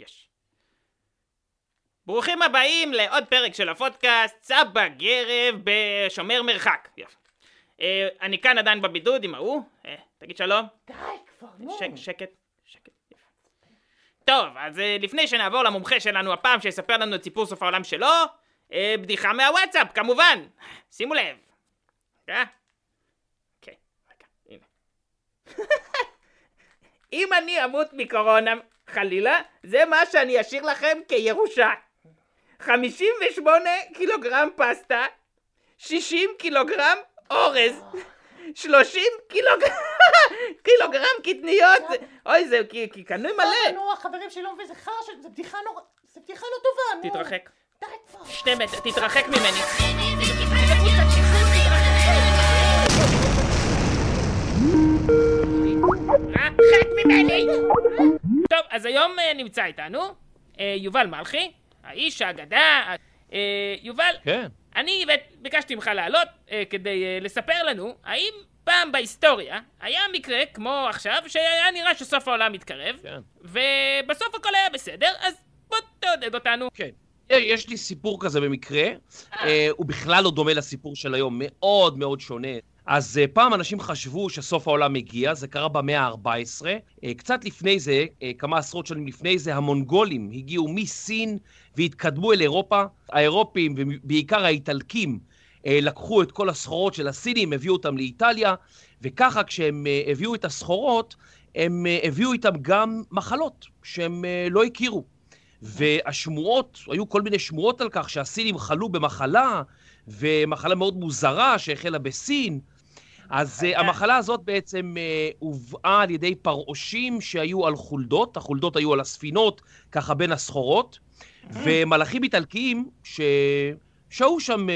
יש. ברוכים הבאים לעוד פרק של הפודקאסט, סבא גרב בשומר מרחק. אה, אני כאן עדיין בבידוד עם ההוא, אה, תגיד שלום. די כבר, נו. שק, שקט, שקט. טוב, אז אה, לפני שנעבור למומחה שלנו הפעם שיספר לנו את סיפור סוף העולם שלו, אה, בדיחה מהוואטסאפ, כמובן. שימו לב. רגע. אוקיי, רגע, הנה. אם אני אמות מקורונה, חלילה, זה מה שאני אשאיר לכם כירושה. 58 קילוגרם פסטה, 60 קילוגרם אורז, 30 קילוגרם, קילוגרם קטניות, אוי זה, כי, קנוי מלא. נו, החברים שלי לא מבין, זה חרא. זה בדיחה נורא... זה בדיחה לא טובה, נו. תתרחק. די כבר. שתי מטר, תתרחק ממני. רחק ממני! אז היום אה, נמצא איתנו אה, יובל מלכי, האיש האגדה. אה, יובל, כן. אני ביקשתי ממך לעלות אה, כדי אה, לספר לנו האם פעם בהיסטוריה היה מקרה כמו עכשיו שהיה נראה שסוף העולם מתקרב כן. ובסוף הכל היה בסדר אז בוא תעודד אותנו. כן. יש לי סיפור כזה במקרה, אה, הוא בכלל לא דומה לסיפור של היום, מאוד מאוד שונה. אז אה, פעם אנשים חשבו שסוף העולם מגיע, זה קרה במאה ה-14. אה, קצת לפני זה, אה, כמה עשרות שנים לפני זה, המונגולים הגיעו מסין והתקדמו אל אירופה. האירופים, ובעיקר האיטלקים, לקחו את כל הסחורות של הסינים, הביאו אותם לאיטליה, וככה כשהם הביאו את הסחורות, הם הביאו איתם גם מחלות שהם לא הכירו. והשמועות, היו כל מיני שמועות על כך שהסינים חלו במחלה, ומחלה מאוד מוזרה שהחלה בסין. אז uh, המחלה הזאת בעצם uh, הובאה על ידי פרעושים שהיו על חולדות, החולדות היו על הספינות, ככה בין הסחורות, ומלאכים איטלקיים ששהו שם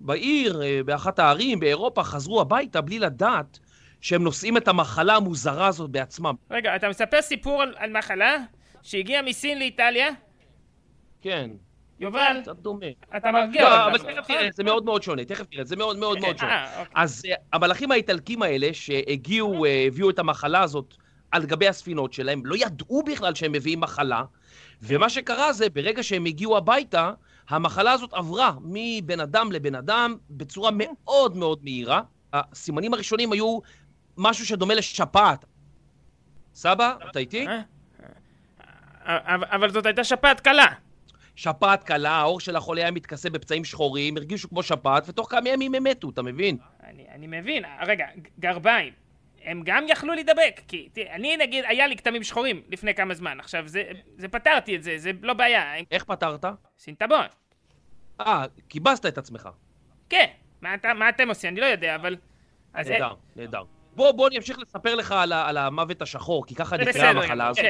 בעיר, באחת הערים, באירופה, חזרו הביתה בלי לדעת שהם נושאים את המחלה המוזרה הזאת בעצמם. רגע, אתה מספר סיפור על, על מחלה שהגיעה מסין לאיטליה? כן, יובל. אתה מרגיע לא. אבל תכף תראה, זה מאוד מאוד שונה, תכף תראה, זה מאוד מאוד מאוד שונה. אה, אוקיי. אז אה, המלאכים האיטלקים האלה שהגיעו, אה, הביאו את המחלה הזאת על גבי הספינות שלהם, לא ידעו בכלל שהם מביאים מחלה, ומה שקרה זה, ברגע שהם הגיעו הביתה, המחלה הזאת עברה מבן אדם לבן אדם בצורה מאוד מאוד מהירה. הסימנים הראשונים היו משהו שדומה לשפעת. סבא, אתה איתי? אה? אבל זאת הייתה שפעת קלה. שפעת קלה, העור של החולה היה מתכסה בפצעים שחורים, הרגישו כמו שפעת, ותוך כמה ימים הם מתו, אתה מבין? אני, אני מבין, רגע, גרביים, הם גם יכלו להידבק, כי תראה, אני נגיד, היה לי כתמים שחורים לפני כמה זמן, עכשיו זה, זה פתרתי את זה, זה לא בעיה, איך פתרת? סינטבון. אה, כיבסת את עצמך. כן, מה, אתה, מה אתם עושים? אני לא יודע, אבל... נהדר, נהדר. בוא, בוא אני אמשיך לספר לך על, על המוות השחור, כי ככה בסדר, המחלה הזאת.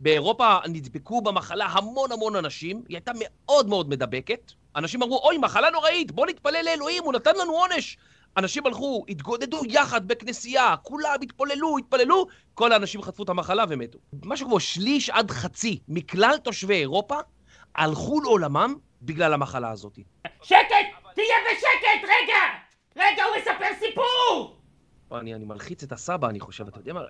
באירופה נדבקו במחלה המון המון אנשים, היא הייתה מאוד מאוד מדבקת. אנשים אמרו, אוי, מחלה נוראית, בוא נתפלל לאלוהים, הוא נתן לנו עונש. אנשים הלכו, התגודדו יחד בכנסייה, כולם התפללו, התפללו, כל האנשים חטפו את המחלה ומתו. משהו כמו שליש עד חצי מכלל תושבי אירופה הלכו לעולמם בגלל המחלה הזאת. שקט! תהיה בשקט! רגע! רגע, הוא מספר סיפור! אני, אני מלחיץ את הסבא, אני חושב, אתה יודע מה?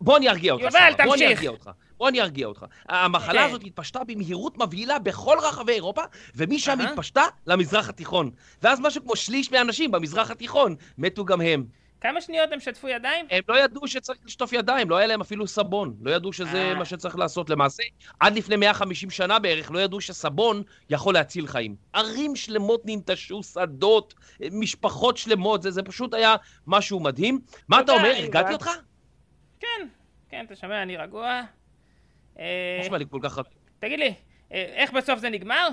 בוא אני ארגיע אותך, יובל, סבא. בוא אני. ארגיע אותך. בוא אני ארגיע אותך. המחלה כן. הזאת התפשטה במהירות מבהילה בכל רחבי אירופה, ומשם. התפשטה למזרח התיכון. ואז משהו כמו שליש מהאנשים במזרח התיכון מתו גם הם. כמה שניות הם שטפו ידיים? הם לא ידעו שצריך לשטוף ידיים, לא היה להם אפילו סבון. לא ידעו שזה אה. מה שצריך לעשות. למעשה, עד לפני 150 שנה בערך, לא ידעו שסבון יכול להציל חיים. ערים שלמות ננטשו, שדות, משפחות שלמות, זה, זה פשוט היה משהו מדהים. מה אתה אומר. הרגעתי אותך? כן, כן, אתה שומע, אני רגוע. אה, נשמע לי כל כך... תגיד לי, אה, איך בסוף זה נגמר?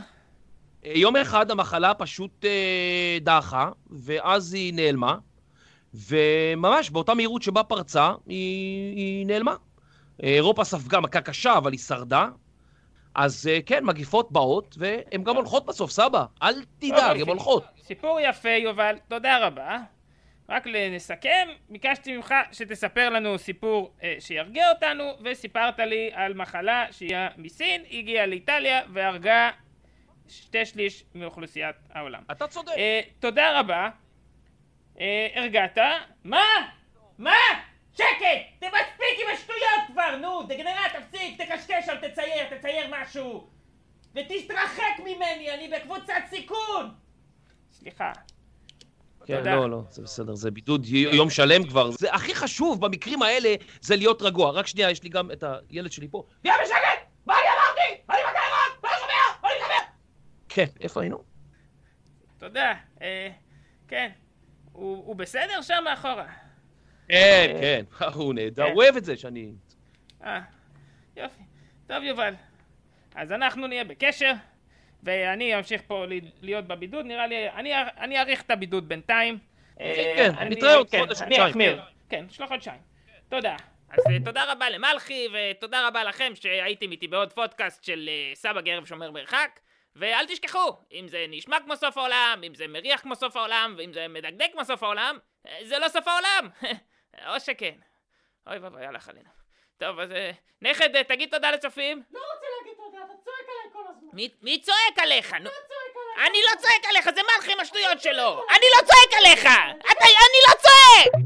יום אחד המחלה פשוט דעכה, ואז היא נעלמה, וממש באותה מהירות שבה פרצה, היא, היא נעלמה. אה, אירופה ספגה מכה קשה, אבל היא שרדה. אז אה, כן, מגיפות באות, והן גם הולכות בסוף, סבא. אל תדאג. הן הולכות. סיפור יפה, יובל, תודה רבה. רק נסכם, ביקשתי ממך שתספר לנו סיפור אה, שירגיע אותנו, וסיפרת לי על מחלה שהגיעה מסין, הגיעה לאיטליה והרגה שתי שליש מאוכלוסיית העולם. אתה צודק. אה, תודה רבה. אה, הרגעת. מה? מה? שקט! זה מספיק עם השטויות כבר, נו, דגנרט, תפסיק, תקשקש, אל תצייר, תצייר משהו. ותתרחק ממני, אני בקבוצת סיכון! סליחה. כן, תודה. לא, לא, זה בסדר, זה בידוד יום שלם כבר. זה הכי חשוב במקרים האלה, זה להיות רגוע. רק שנייה, יש לי גם את הילד שלי פה. תהיה בשקט! מה אני אמרתי? אני בקיירות! מה אני שומע? מה אני מדבר? כן, איפה היינו? תודה. אה, כן. הוא, הוא בסדר שם מאחורה? כן, כן, הוא נהדר, כן. הוא אוהב את זה שאני... אה, יופי. טוב, יובל. אז אנחנו נהיה בקשר, ואני אמשיך פה ל- להיות בבידוד, נראה לי, אני, אני אאריך את הבידוד בינתיים. אה, כן, אני- נתראה עוד כן, חודש, אני חודשיים. אחמיר. כן, יש לו חודשיים. תודה. אז אה, תודה רבה למלכי, ותודה רבה לכם שהייתם איתי בעוד פודקאסט של אה, סבא גרב שומר מרחק. ואל תשכחו, אם זה נשמע כמו סוף העולם, אם זה מריח כמו סוף העולם, ואם זה מדגדג כמו סוף העולם, זה לא סוף העולם. או שכן. אוי ואבוי, הלך עלינו. טוב, אז אה, נכד, אה, תגיד תודה לצופים. לא רוצה להגיד תודה, אתה צועק עליי כל הזמן. מי, מי צועק עליך? נו, צועק. אני לא צועק עליך, זה מלכי עם השטויות שלו! אני לא צועק עליך! אני לא צועק!